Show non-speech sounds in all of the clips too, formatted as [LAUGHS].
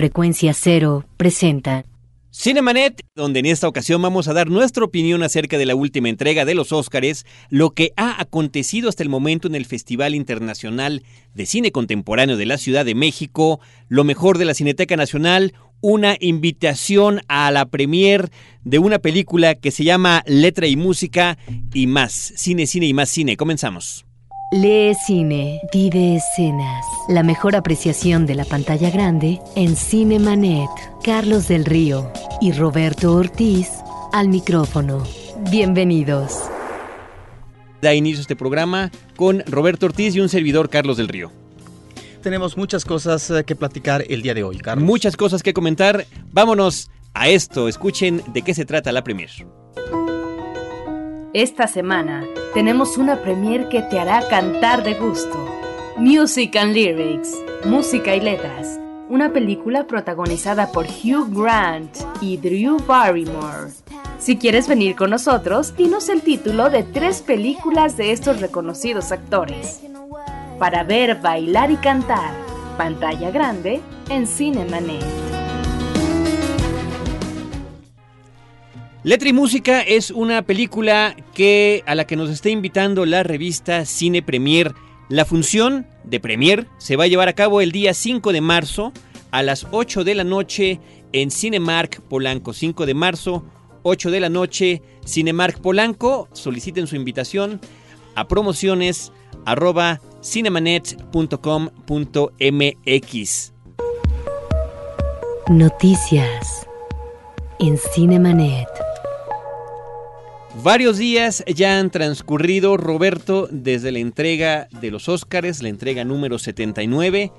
Frecuencia Cero presenta Cinemanet, donde en esta ocasión vamos a dar nuestra opinión acerca de la última entrega de los Óscares, lo que ha acontecido hasta el momento en el Festival Internacional de Cine Contemporáneo de la Ciudad de México, lo mejor de la Cineteca Nacional, una invitación a la premier de una película que se llama Letra y Música y más. Cine, cine y más cine. Comenzamos. Lee Cine, vive escenas. La mejor apreciación de la pantalla grande en Cinemanet. Carlos del Río y Roberto Ortiz al micrófono. Bienvenidos. Da inicio a este programa con Roberto Ortiz y un servidor Carlos del Río. Tenemos muchas cosas eh, que platicar el día de hoy, Carlos. Muchas cosas que comentar. Vámonos a esto. Escuchen de qué se trata la premier. Esta semana tenemos una premier que te hará cantar de gusto. Music and Lyrics, Música y Letras, una película protagonizada por Hugh Grant y Drew Barrymore. Si quieres venir con nosotros, dinos el título de tres películas de estos reconocidos actores. Para ver, bailar y cantar, pantalla grande en Cinemanet. Letra y Música es una película que a la que nos está invitando la revista Cine Premier. La función de Premier se va a llevar a cabo el día 5 de marzo a las 8 de la noche en Cinemark Polanco. 5 de marzo, 8 de la noche, Cinemark Polanco. Soliciten su invitación a promociones cinemanet.com.mx. Noticias en Cinemanet. Varios días ya han transcurrido, Roberto, desde la entrega de los Óscares, la entrega número 79,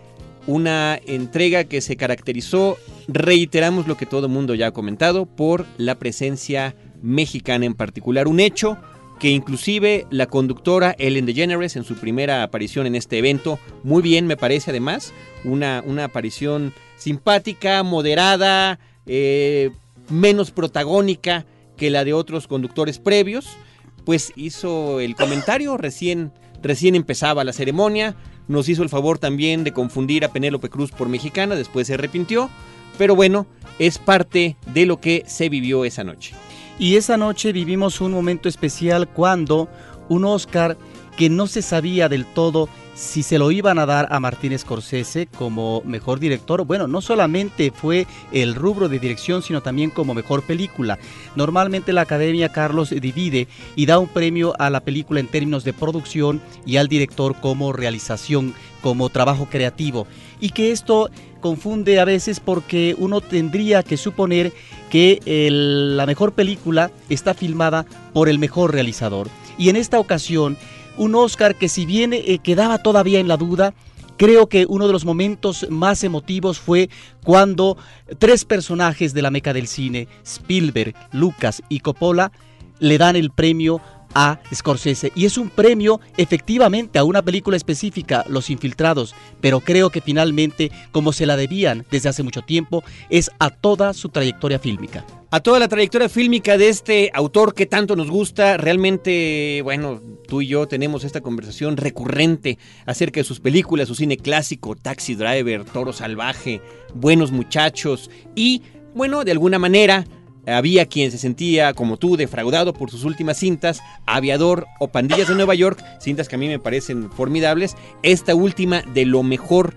una entrega que se caracterizó, reiteramos lo que todo el mundo ya ha comentado, por la presencia mexicana en particular, un hecho que inclusive la conductora Ellen DeGeneres en su primera aparición en este evento, muy bien me parece además, una, una aparición simpática, moderada, eh, menos protagónica que la de otros conductores previos, pues hizo el comentario, recién, recién empezaba la ceremonia, nos hizo el favor también de confundir a Penélope Cruz por mexicana, después se arrepintió, pero bueno, es parte de lo que se vivió esa noche. Y esa noche vivimos un momento especial cuando un Oscar que no se sabía del todo si se lo iban a dar a Martín Scorsese como mejor director. Bueno, no solamente fue el rubro de dirección, sino también como mejor película. Normalmente la Academia Carlos divide y da un premio a la película en términos de producción y al director como realización, como trabajo creativo. Y que esto confunde a veces porque uno tendría que suponer que la mejor película está filmada por el mejor realizador. Y en esta ocasión un Oscar que si bien eh, quedaba todavía en la duda, creo que uno de los momentos más emotivos fue cuando tres personajes de la meca del cine, Spielberg, Lucas y Coppola, le dan el premio a Scorsese. Y es un premio efectivamente a una película específica, Los Infiltrados, pero creo que finalmente, como se la debían desde hace mucho tiempo, es a toda su trayectoria fílmica. A toda la trayectoria fílmica de este autor que tanto nos gusta, realmente, bueno, tú y yo tenemos esta conversación recurrente acerca de sus películas, su cine clásico, Taxi Driver, Toro Salvaje, Buenos Muchachos y, bueno, de alguna manera había quien se sentía, como tú, defraudado por sus últimas cintas, Aviador o Pandillas de Nueva York, cintas que a mí me parecen formidables. Esta última de lo mejor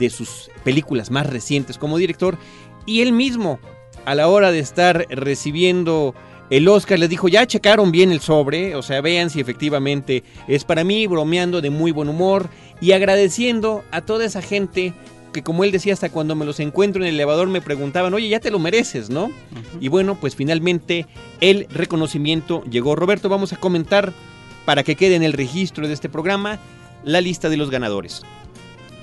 de sus películas más recientes como director. Y él mismo, a la hora de estar recibiendo el Oscar, les dijo, ya checaron bien el sobre, o sea, vean si efectivamente es para mí, bromeando de muy buen humor y agradeciendo a toda esa gente que como él decía, hasta cuando me los encuentro en el elevador me preguntaban, oye, ya te lo mereces, ¿no? Y bueno, pues finalmente el reconocimiento llegó. Roberto, vamos a comentar para que quede en el registro de este programa la lista de los ganadores.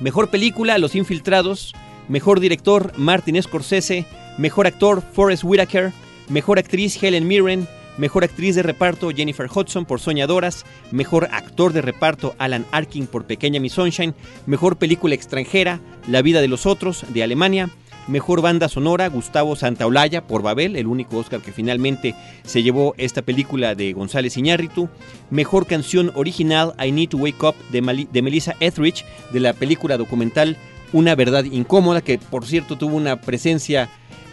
Mejor película, Los Infiltrados. Mejor director, Martin Scorsese. Mejor actor, Forrest Whitaker. Mejor actriz, Helen Mirren. Mejor actriz de reparto Jennifer Hudson por Soñadoras, Mejor actor de reparto Alan Arkin por Pequeña Miss Sunshine, Mejor película extranjera La vida de los otros de Alemania, Mejor banda sonora Gustavo Santaolalla por Babel, el único Oscar que finalmente se llevó esta película de González Iñárritu, Mejor canción original I Need to Wake Up de, de Melissa Etheridge de la película documental Una verdad incómoda, que por cierto tuvo una presencia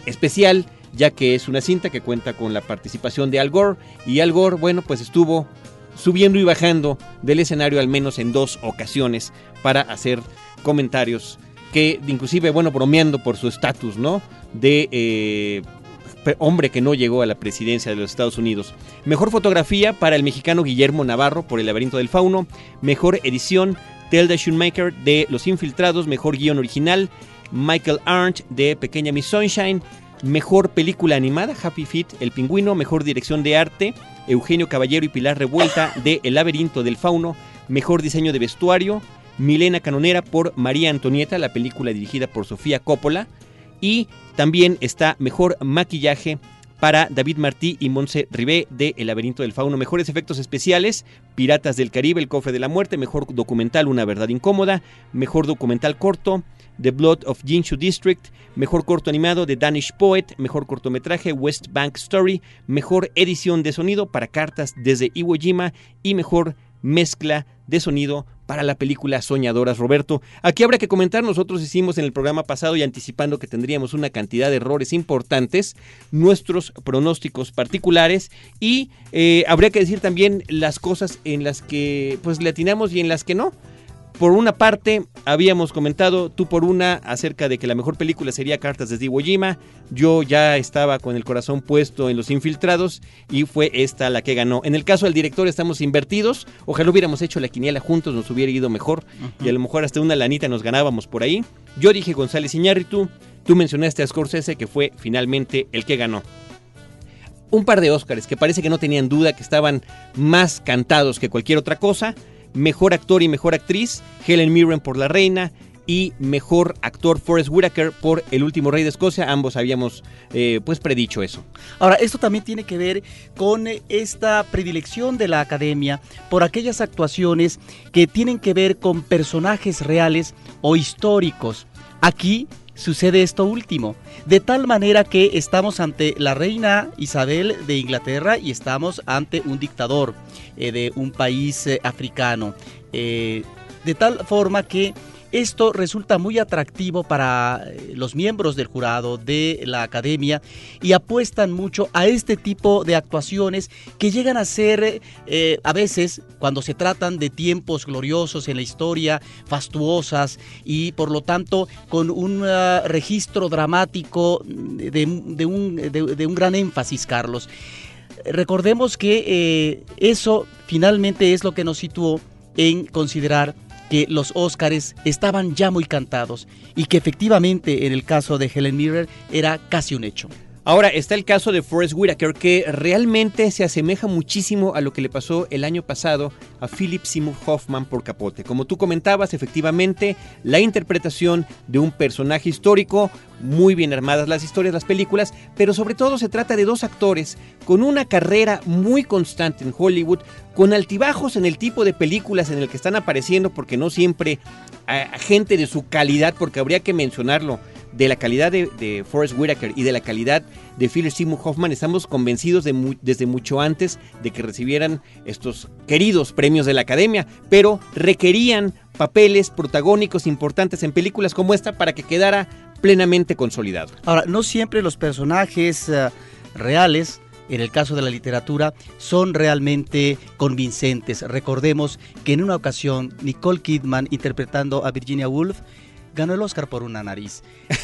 especial, ya que es una cinta que cuenta con la participación de Al Gore, y Al Gore, bueno, pues estuvo subiendo y bajando del escenario al menos en dos ocasiones para hacer comentarios que inclusive, bueno, bromeando por su estatus, ¿no? De eh, hombre que no llegó a la presidencia de los Estados Unidos. Mejor fotografía para el mexicano Guillermo Navarro por El laberinto del fauno. Mejor edición Telda Shoemaker de Los Infiltrados. Mejor guion original Michael Arndt de Pequeña Miss Sunshine. Mejor película animada Happy Feet El Pingüino. Mejor dirección de arte Eugenio Caballero y Pilar Revuelta de El laberinto del fauno. Mejor diseño de vestuario Milena Canonera por María Antonieta, la película dirigida por Sofía Coppola. Y también está Mejor Maquillaje para David Martí y Monse Ribé de El laberinto del fauno. Mejores efectos especiales, Piratas del Caribe, El cofre de la muerte. Mejor documental, Una verdad incómoda. Mejor documental corto, The Blood of Jinshu District. Mejor corto animado, The Danish Poet. Mejor cortometraje, West Bank Story. Mejor edición de sonido para cartas desde Iwo Jima. Y mejor mezcla de sonido para la película Soñadoras, Roberto. Aquí habrá que comentar, nosotros hicimos en el programa pasado y anticipando que tendríamos una cantidad de errores importantes, nuestros pronósticos particulares y eh, habría que decir también las cosas en las que pues le atinamos y en las que no. Por una parte, habíamos comentado tú por una acerca de que la mejor película sería Cartas de Iwo Jima. Yo ya estaba con el corazón puesto en Los Infiltrados y fue esta la que ganó. En el caso del director estamos invertidos. Ojalá hubiéramos hecho la quiniela juntos, nos hubiera ido mejor y a lo mejor hasta una lanita nos ganábamos por ahí. Yo dije González Iñárritu, tú mencionaste a Scorsese que fue finalmente el que ganó un par de Óscares que parece que no tenían duda, que estaban más cantados que cualquier otra cosa. Mejor actor y mejor actriz, Helen Mirren por La Reina y mejor actor Forrest Whitaker por El último rey de Escocia. Ambos habíamos eh, pues predicho eso. Ahora, esto también tiene que ver con esta predilección de la academia por aquellas actuaciones que tienen que ver con personajes reales o históricos. Aquí sucede esto último, de tal manera que estamos ante la reina Isabel de Inglaterra y estamos ante un dictador eh, de un país eh, africano. Eh, de tal forma que esto resulta muy atractivo para eh, los miembros del jurado de la academia y apuestan mucho a este tipo de actuaciones que llegan a ser eh, a veces cuando se tratan de tiempos gloriosos en la historia, fastuosas y por lo tanto con un ah, registro dramático de, un, gran énfasis, Carlos. Recordemos que eh, eso finalmente es lo que nos situó en considerar que los Óscares estaban ya muy cantados y que efectivamente en el caso de Helen Mirren era casi un hecho. Ahora está el caso de Forrest Whitaker, que realmente se asemeja muchísimo a lo que le pasó el año pasado a Philip Seymour Hoffman por Capote. Como tú comentabas, efectivamente, la interpretación de un personaje histórico, muy bien armadas las historias, las películas, pero sobre todo se trata de dos actores con una carrera muy constante en Hollywood, con altibajos en el tipo de películas en el que están apareciendo, porque no siempre a gente de su calidad, porque habría que mencionarlo de la calidad de, Forrest Whitaker y de la calidad de Philip Seymour Hoffman, estamos convencidos de desde mucho antes de que recibieran estos queridos premios de la Academia, pero requerían papeles protagónicos importantes en películas como esta para que quedara plenamente consolidado. Ahora, no siempre los personajes eh, reales en el caso de la literatura, son realmente convincentes. Recordemos que en una ocasión Nicole Kidman interpretando a Virginia Woolf ganó el Oscar por una nariz. [LAUGHS]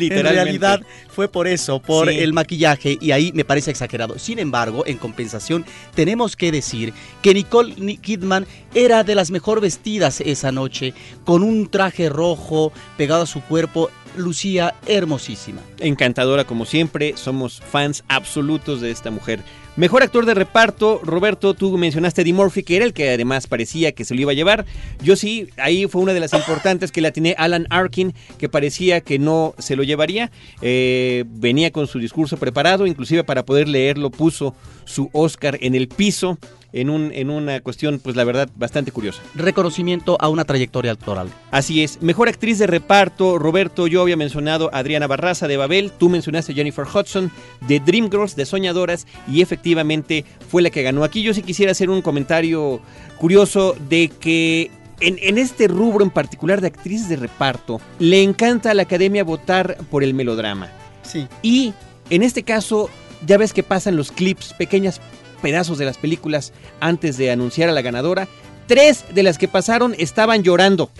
En realidad fue por eso, por el maquillaje, y ahí me parece exagerado. Sin embargo, en compensación, tenemos que decir que Nicole Kidman era de las mejor vestidas esa noche, con un traje rojo pegado a su cuerpo lucía hermosísima. Encantadora como siempre, somos fans absolutos de esta mujer. Mejor actor de reparto, Roberto, tú mencionaste a Eddie Murphy, que era el que además parecía que se lo iba a llevar. Yo sí, ahí fue una de las importantes que la tiene Alan Arkin, que parecía que no se lo llevaría. Eh, venía con su discurso preparado, inclusive para poder leerlo puso su Oscar en el piso en, un, en una cuestión, pues la verdad, bastante curiosa. Reconocimiento a una trayectoria actoral. Así es. Mejor actriz de reparto, Roberto, yo había mencionado a Adriana Barraza de Babel, tú mencionaste a Jennifer Hudson de Dreamgirls, de Soñadoras, y efectivamente fue la que ganó. Aquí yo sí quisiera hacer un comentario curioso de que en, en este rubro en particular de actrices de reparto, le encanta a la academia votar por el melodrama. Sí. Y en este caso, ya ves que pasan los clips, pequeños pedazos de las películas antes de anunciar a la ganadora. Tres de las que pasaron estaban llorando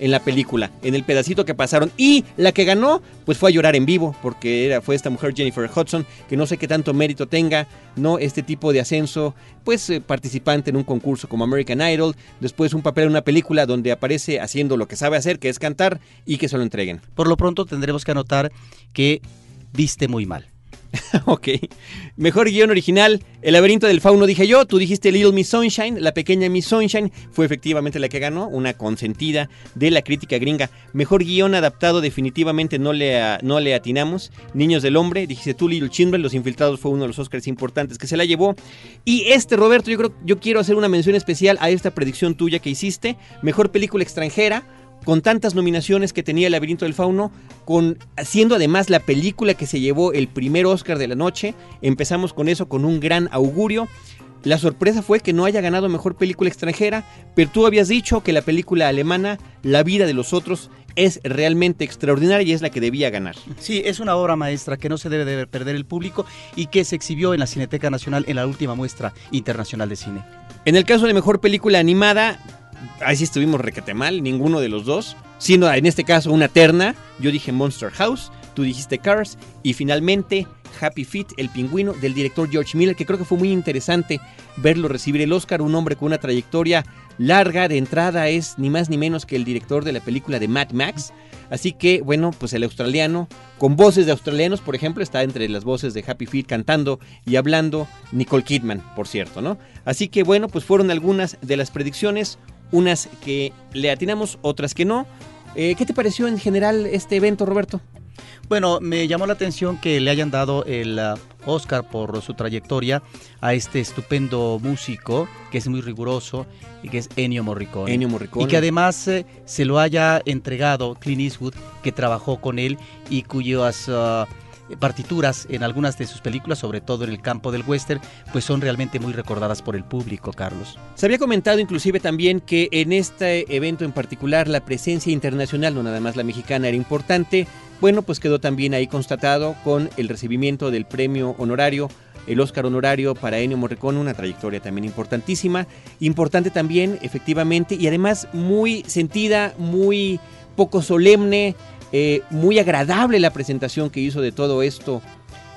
en la película, en el pedacito que pasaron. Y la que ganó, pues fue a llorar en vivo, porque era, fue esta mujer Jennifer Hudson, que no sé qué tanto mérito tenga, ¿no? Este tipo de ascenso, pues eh, participante en un concurso como American Idol, después un papel en una película donde aparece haciendo lo que sabe hacer, que es cantar, y que se lo entreguen. Por lo pronto tendremos que anotar que viste muy mal. [LAUGHS] ok. Mejor guion original, El laberinto del fauno dije yo, tú dijiste Little Miss Sunshine, la pequeña Miss Sunshine fue efectivamente la que ganó, una consentida de la crítica gringa. Mejor guion adaptado definitivamente no le, no le atinamos. Niños del hombre, dijiste tú Little Children, Los Infiltrados fue uno de los Oscars importantes que se la llevó. Y este Roberto, yo creo yo quiero hacer una mención especial a esta predicción tuya que hiciste, mejor película extranjera con tantas nominaciones que tenía El laberinto del fauno, con siendo además la película que se llevó el primer Oscar de la noche. Empezamos con eso con un gran augurio. La sorpresa fue que no haya ganado mejor película extranjera, pero tú habías dicho que la película alemana La vida de los otros es realmente extraordinaria y es la que debía ganar. Sí, es una obra maestra que no se debe de perder el público y que se exhibió en la Cineteca Nacional en la última muestra internacional de cine. En el caso de mejor película animada, ahí sí estuvimos requete ninguno de los dos. Siendo en este caso una terna, yo dije Monster House, tú dijiste Cars y finalmente Happy Feet, el pingüino del director George Miller, que creo que fue muy interesante verlo recibir el Oscar, un hombre con una trayectoria larga de entrada es ni más ni menos que el director de la película de Mad Max. Así que, bueno, pues el australiano, con voces de australianos, por ejemplo, está entre las voces de Happy Feet cantando y hablando Nicole Kidman, por cierto, ¿no? Así que, bueno, pues fueron algunas de las predicciones, unas que le atinamos, otras que no. Eh, ¿Qué te pareció en general este evento, Roberto? Bueno, me llamó la atención que le hayan dado el uh, Oscar por su trayectoria a este estupendo músico que es muy riguroso y que es Ennio Morricone. Ennio Morricone. Y que además eh, se lo haya entregado Clint Eastwood, que trabajó con él y cuyas uh, partituras en algunas de sus películas, sobre todo en el campo del western, pues son realmente muy recordadas por el público, Carlos. Se había comentado inclusive también que en este evento en particular la presencia internacional, no nada más la mexicana, era importante. Bueno, pues quedó también ahí constatado con el recibimiento del premio honorario, el Oscar honorario para Ennio Morricone, una trayectoria también importantísima. Importante también, efectivamente, y además muy sentida, muy poco solemne, eh, muy agradable la presentación que hizo de todo esto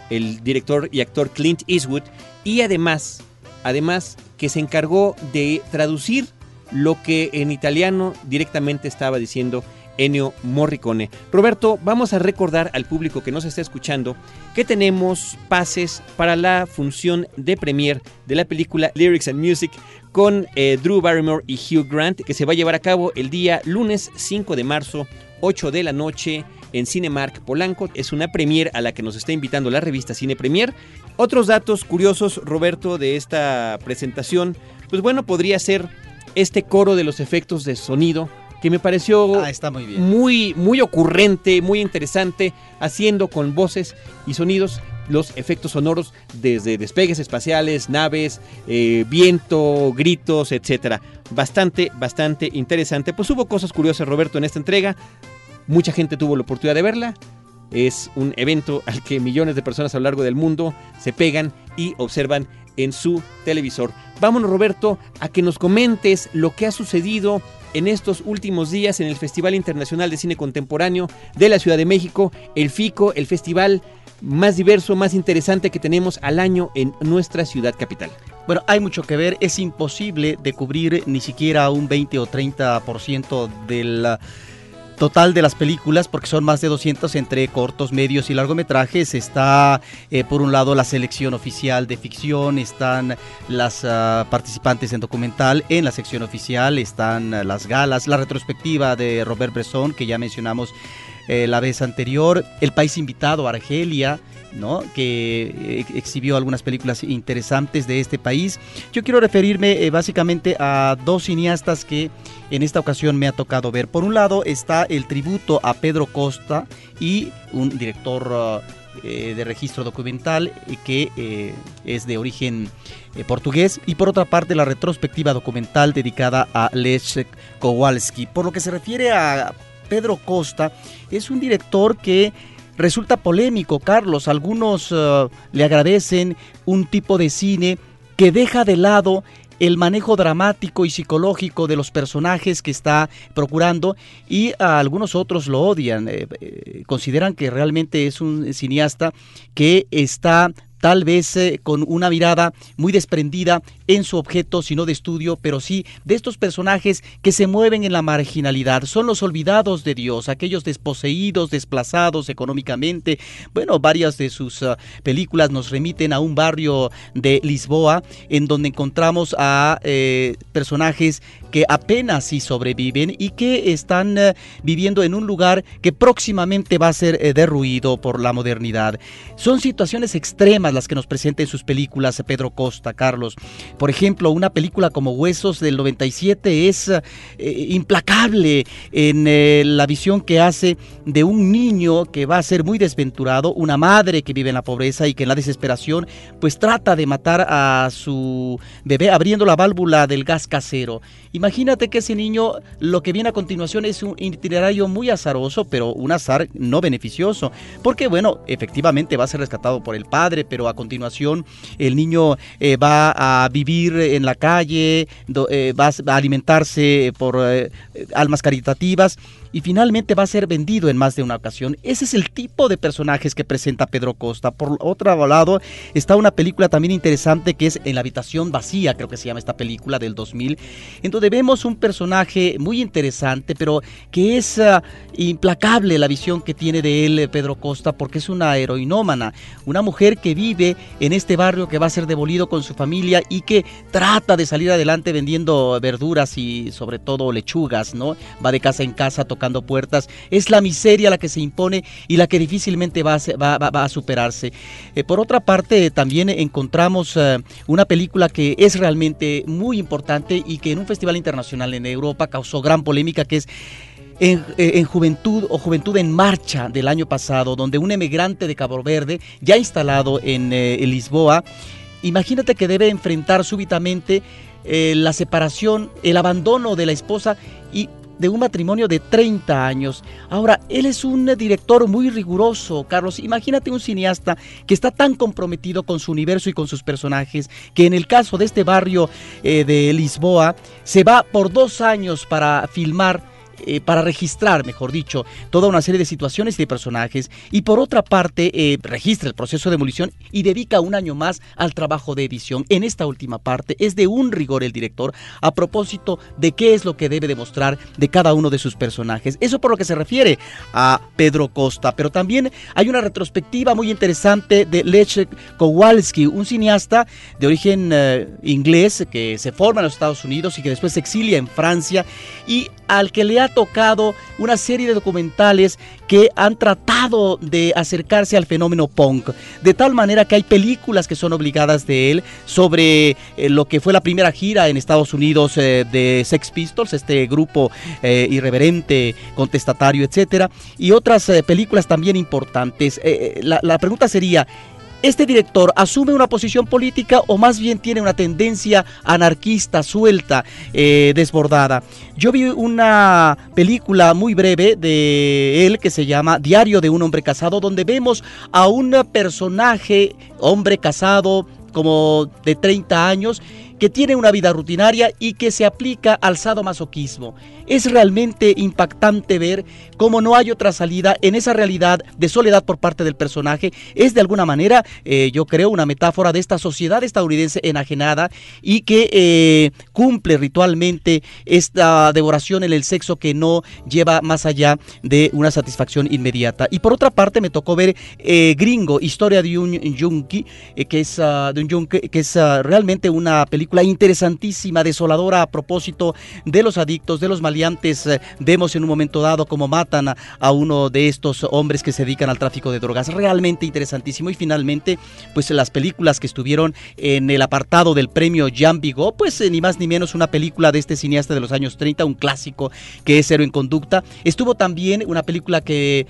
el director y actor Clint Eastwood. Y además, además que se encargó de traducir lo que en italiano directamente estaba diciendo Ennio Morricone. Roberto, vamos a recordar al público que nos está escuchando que tenemos pases para la función de premier de la película Lyrics and Music con eh, Drew Barrymore y Hugh Grant, que se va a llevar a cabo el día lunes 5 de marzo, 8 de la noche en Cinemark Polanco. Es una premier a la que nos está invitando la revista Cine Premier. Otros datos curiosos, Roberto, de esta presentación, pues bueno, podría ser este coro de los efectos de sonido que me pareció Ah, está muy bien. muy, muy ocurrente, muy interesante, haciendo con voces y sonidos los efectos sonoros desde despegues espaciales, naves, eh, viento, gritos, etcétera. Bastante, bastante interesante. Pues hubo cosas curiosas, Roberto, en esta entrega. Mucha gente tuvo la oportunidad de verla. Es un evento al que millones de personas a lo largo del mundo se pegan y observan en su televisor. Vámonos, Roberto, a que nos comentes lo que ha sucedido en estos últimos días en el Festival Internacional de Cine Contemporáneo de la Ciudad de México, el FICO, el festival más diverso, más interesante que tenemos al año en nuestra ciudad capital. Bueno, hay mucho que ver, es imposible de cubrir ni siquiera un 20 o 30% del uh, total de las películas, porque son más de 200 entre cortos, medios y largometrajes. Está, eh, por un lado, la selección oficial de ficción, están las uh, participantes en documental, en la sección oficial están las galas, la retrospectiva de Robert Bresson, que ya mencionamos eh, la vez anterior, El País Invitado, Argelia, ¿no? que eh, exhibió algunas películas interesantes de este país. Yo quiero referirme eh, básicamente a dos cineastas que en esta ocasión me ha tocado ver. Por un lado está el tributo a Pedro Costa y un director eh, de registro documental que es de origen portugués y por otra parte la retrospectiva documental dedicada a Lech Kowalski. Por lo que se refiere a Pedro Costa, es un director que resulta polémico, Carlos. Algunos le agradecen un tipo de cine que deja de lado el manejo dramático y psicológico de los personajes que está procurando y a algunos otros lo odian, eh, eh, consideran que realmente es un cineasta que está tal vez eh, con una mirada muy desprendida en su objeto, sino de estudio, pero sí de estos personajes que se mueven en la marginalidad. Son los olvidados de Dios, aquellos desposeídos, desplazados económicamente. Bueno, varias de sus ah, películas nos remiten a un barrio de Lisboa, en donde encontramos a eh, personajes que apenas sí sobreviven y que están eh, viviendo en un lugar que próximamente va a ser derruido por la modernidad. Son situaciones extremas las que nos presenta en sus películas Pedro Costa, Carlos. Por ejemplo, una película como Huesos del 97 es eh, implacable en eh, la visión que hace de un niño que va a ser muy desventurado, una madre que vive en la pobreza y que en la desesperación pues trata de matar a su bebé abriendo la válvula del gas casero. Imagínate que ese niño lo que viene a continuación es un itinerario muy azaroso, pero un azar no beneficioso, porque bueno, efectivamente va a ser rescatado por el padre, pero a continuación el niño eh, va a vivir en la calle, eh, va a alimentarse por eh, almas caritativas y finalmente va a ser vendido en más de una ocasión. Ese es el tipo de personajes que presenta Pedro Costa. Por otro lado, está una película también interesante que es En la habitación vacía, creo que se llama esta película del 2000, en donde vemos un personaje muy interesante, pero que es ah, implacable la visión que tiene de él Pedro Costa, porque es una heroinómana, una mujer que vive en este barrio que va a ser demolido con su familia y que trata de salir adelante vendiendo verduras y sobre todo lechugas, ¿no? Va de casa en casa tocando puertas. Es la miseria la que se impone y la que difícilmente va a, superarse. Eh, por otra parte, también encontramos eh, una película que es realmente muy importante y que en un festival internacional en Europa causó gran polémica, que es en, eh, Juventud o Juventud en Marcha del año pasado, donde un emigrante de Cabo Verde, ya instalado en, Lisboa, imagínate que debe enfrentar súbitamente la separación, el abandono de la esposa y de un matrimonio de 30 años. Ahora, él es un director muy riguroso, Carlos. Imagínate un cineasta que está tan comprometido con su universo y con sus personajes, que en el caso de este barrio eh, de Lisboa, se va por dos años para filmar eh, para registrar, mejor dicho, toda una serie de situaciones y de personajes, y por otra parte eh, registra el proceso de demolición y dedica un año más al trabajo de edición. En esta última parte es de un rigor el director a propósito de qué es lo que debe demostrar de cada uno de sus personajes. Eso por lo que se refiere a Pedro Costa, pero también hay una retrospectiva muy interesante de Lech Kowalski, un cineasta de origen eh, inglés que se forma en los Estados Unidos y que después se exilia en Francia y al que le ha tocado una serie de documentales que han tratado de acercarse al fenómeno punk, de tal manera que hay películas que son obligadas de él sobre eh, lo que fue la primera gira en Estados Unidos eh, de Sex Pistols, este grupo eh, irreverente, contestatario, etcétera, y otras películas también importantes. la pregunta sería, ¿Este director asume una posición política o más bien tiene una tendencia anarquista, suelta, eh, desbordada? Yo vi una película muy breve de él que se llama Diario de un hombre casado, donde vemos a un personaje, hombre casado, como de 30 años, que tiene una vida rutinaria y que se aplica al sadomasoquismo. Es realmente impactante ver cómo no hay otra salida en esa realidad de soledad por parte del personaje. Es de alguna manera, eh, yo creo, una metáfora de esta sociedad estadounidense enajenada y que eh, cumple ritualmente esta devoración en el sexo que no lleva más allá de una satisfacción inmediata. Y por otra parte, me tocó ver eh, Gringo, Historia de un Yunki, que es, ah, un que es ah, realmente una película interesantísima, desoladora a propósito de los adictos, de los maleantes. vemos en un momento dado como mata a, uno de estos hombres que se dedican al tráfico de drogas. Realmente interesantísimo. Y finalmente, pues las películas que estuvieron en el apartado del premio Jean Vigo, pues eh, ni más ni menos una película de este cineasta de los años 30, un clásico que es Cero en Conducta. Estuvo también una película que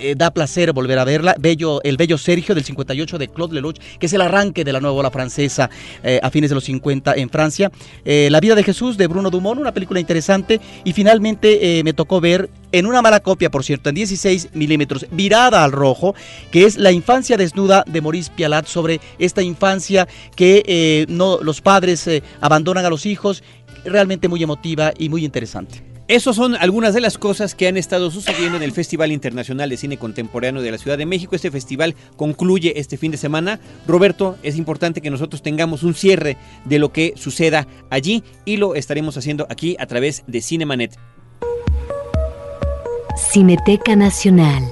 eh, da placer volver a verla. Bello, el bello Sergio del 58 de Claude Lelouch, que es el arranque de la nueva ola francesa eh, a fines de los 50 en Francia. Eh, la vida de Jesús de Bruno Dumont, una película interesante. Y finalmente me tocó ver en una mala copia, por cierto, en 16 milímetros, virada al rojo, que es La infancia desnuda de Maurice Pialat sobre esta infancia que no, los padres abandonan a los hijos, realmente muy emotiva y muy interesante. Esas son algunas de las cosas que han estado sucediendo en el Festival Internacional de Cine Contemporáneo de la Ciudad de México. Este festival concluye este fin de semana. Roberto, es importante que nosotros tengamos un cierre de lo que suceda allí y lo estaremos haciendo aquí a través de Cinemanet. Cineteca Nacional.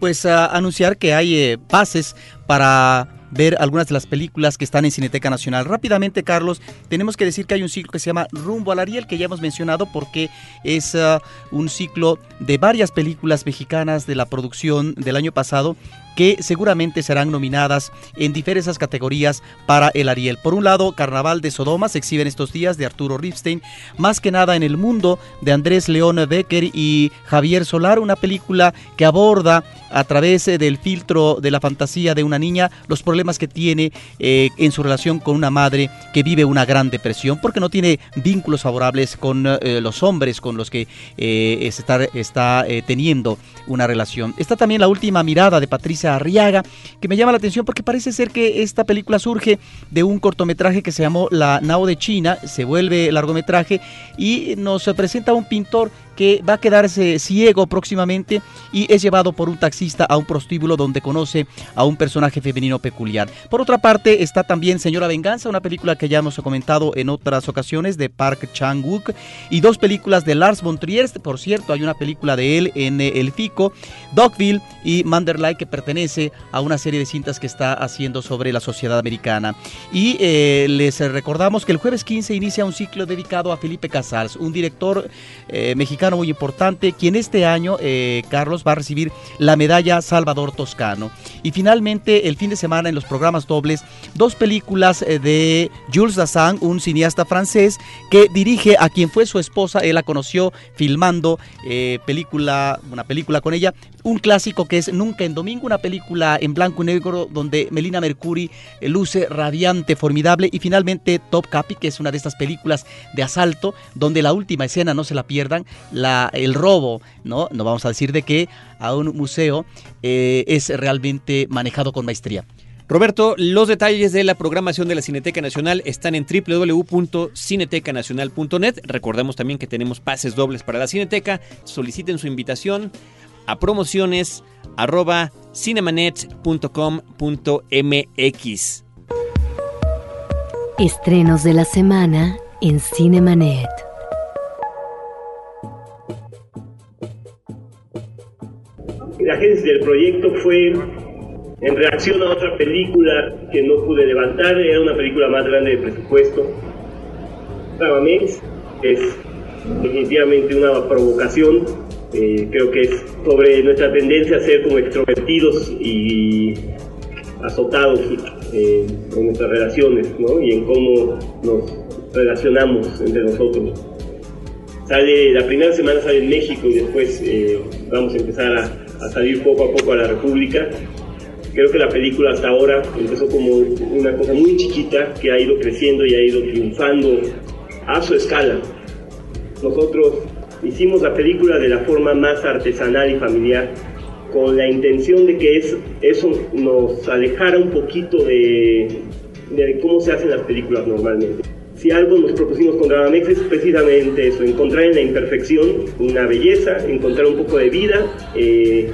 Pues a anunciar que hay eh, pases para ver algunas de las películas que están en Cineteca Nacional. Rápidamente, Carlos, tenemos que decir que hay un ciclo que se llama Rumbo al Ariel, que ya hemos mencionado porque es uh, un ciclo de varias películas mexicanas de la producción del año pasado que seguramente serán nominadas en diversas categorías para el Ariel. Por un lado, Carnaval de Sodoma se exhibe en estos días de Arturo Ripstein, más que nada en el mundo de Andrés León Becker y Javier Solar, una película que aborda a través del filtro de la fantasía de una niña los problemas que tiene eh, en su relación con una madre que vive una gran depresión porque no tiene vínculos favorables con eh, los hombres con los que eh, está, está teniendo una relación. Está también la última mirada de Patricia Arriaga, que me llama la atención porque parece ser que esta película surge de un cortometraje que se llamó La Nao de China, se vuelve largometraje y nos presenta un pintor que va a quedarse ciego próximamente y es llevado por un taxista a un prostíbulo donde conoce a un personaje femenino peculiar. Por otra parte está también Señora Venganza, una película que ya hemos comentado en otras ocasiones de Park Chang-wook y dos películas de Lars von Trier, por cierto hay una película de él en eh, El Fico, Dogville y Manderley que pertenece a una serie de cintas que está haciendo sobre la sociedad americana. Y eh, les recordamos que el jueves 15 inicia un ciclo dedicado a Felipe Casals, un director eh, mexicano muy importante, quien este año, eh, Carlos, va a recibir la medalla Salvador Toscano. Y finalmente, el fin de semana en los programas dobles, dos películas eh, de Jules Dassin, un cineasta francés, que dirige a quien fue su esposa, él la conoció filmando eh, película, una película con ella, un clásico que es Nunca en Domingo, una película en blanco y negro donde Melina Mercury luce radiante, formidable, y finalmente Top Capi, que es una de estas películas de asalto, donde la última escena, no se la pierdan, el robo, ¿no? No vamos a decir de qué, a un museo eh, es realmente manejado con maestría. Roberto, los detalles de la programación de la Cineteca Nacional están en www.cinetecanacional.net. Recordemos también que tenemos pases dobles para la Cineteca. Soliciten su invitación a promociones arroba cinemanet.com.mx. Estrenos de la semana en Cinemanet. La génesis del proyecto fue en reacción a otra película que no pude levantar, era una película más grande de presupuesto. Tramamex es definitivamente una provocación, eh, creo que es sobre nuestra tendencia a ser como extrovertidos y azotados eh, en nuestras relaciones ¿no? y en cómo nos relacionamos entre nosotros. Sale, la primera semana sale en México y después eh, vamos a empezar a a salir poco a poco a la República. Creo que la película hasta ahora empezó como una cosa muy chiquita que ha ido creciendo y ha ido triunfando a su escala. Nosotros hicimos la película de la forma más artesanal y familiar, con la intención de que eso nos alejara un poquito de, de cómo se hacen las películas normalmente si algo nos propusimos con Dramamex es precisamente eso, encontrar en la imperfección una belleza, encontrar un poco de vida. Eh,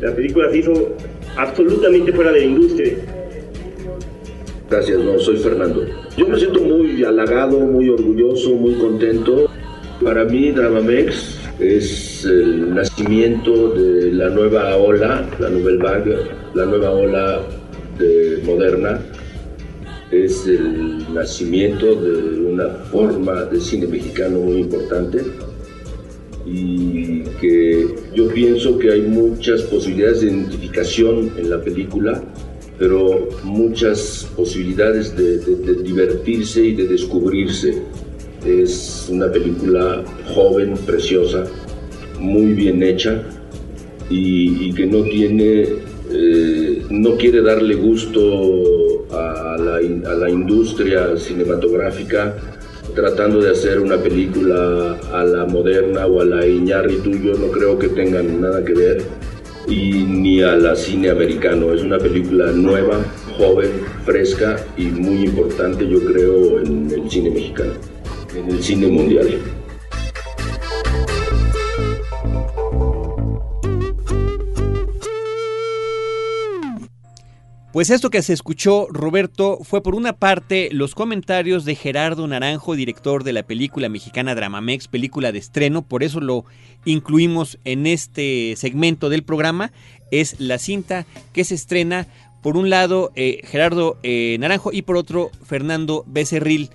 la película se hizo absolutamente fuera de la industria. Gracias, no, soy Fernando. Yo me siento muy halagado, muy orgulloso, muy contento. Para mí Dramamex es el nacimiento de la nueva ola, la Nouvelle Vague, la nueva ola de moderna es el nacimiento de una forma de cine mexicano muy importante y que yo pienso que hay muchas posibilidades de identificación en la película, pero muchas posibilidades de, divertirse y de descubrirse. Es una película joven, preciosa, muy bien hecha y, que no tiene, eh, no quiere darle gusto a la, a la industria cinematográfica tratando de hacer una película a la moderna o a la Iñárritu, yo no creo que tengan nada que ver, y ni a la cine americano. Es una película nueva, joven, fresca y muy importante, yo creo, en el cine mexicano, en el cine mundial. Pues esto que se escuchó, Roberto, fue por una parte los comentarios de Gerardo Naranjo, director de la película mexicana Dramamex, película de estreno, por eso lo incluimos en este segmento del programa. Es la cinta que se estrena, por un lado, eh, Gerardo eh, Naranjo y por otro, Fernando Becerril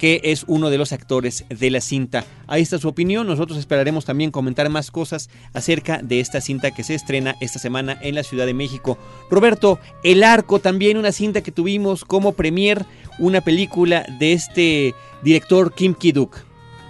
que es uno de los actores de la cinta. Ahí está su opinión. Nosotros esperaremos también comentar más cosas acerca de esta cinta que se estrena esta semana en la Ciudad de México. Roberto, El Arco, también una cinta que tuvimos como premier, una película de este director Kim Ki-duk.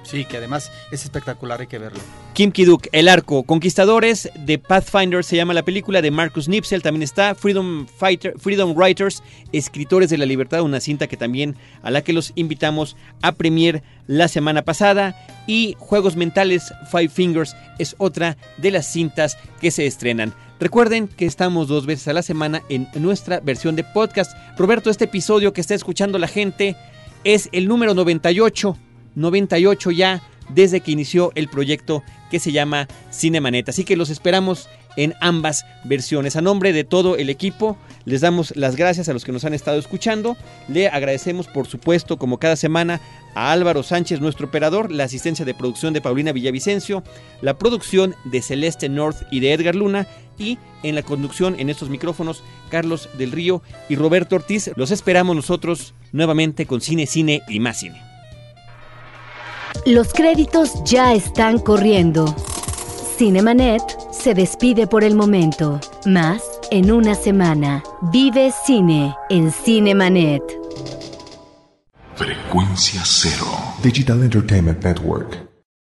Sí, que además es espectacular, hay que verlo. Kim Kiduk, El Arco, Conquistadores de Pathfinder se llama la película de Marcus Nipsel, también está Freedom Fighter, Freedom Writers, Escritores de la Libertad, una cinta que también a la que los invitamos a premier la semana pasada y Juegos Mentales Five Fingers es otra de las cintas que se estrenan. Recuerden que estamos dos veces a la semana en nuestra versión de podcast. Roberto, este episodio que está escuchando la gente es el número 98 98 ya desde que inició el proyecto que se llama Cinemanet. Así que los esperamos en ambas versiones. A nombre de todo el equipo, les damos las gracias a los que nos han estado escuchando. Le agradecemos, por supuesto, como cada semana, a Álvaro Sánchez, nuestro operador, la asistencia de producción de Paulina Villavicencio, la producción de Celeste North y de Edgar Luna, y en la conducción en estos micrófonos, Carlos del Río y Roberto Ortiz. Los esperamos nosotros nuevamente con Cine, Cine y más Cine. Los créditos ya están corriendo. Cinemanet se despide por el momento. Más en una semana. Vive cine en Cinemanet. Frecuencia cero. Digital Entertainment Network.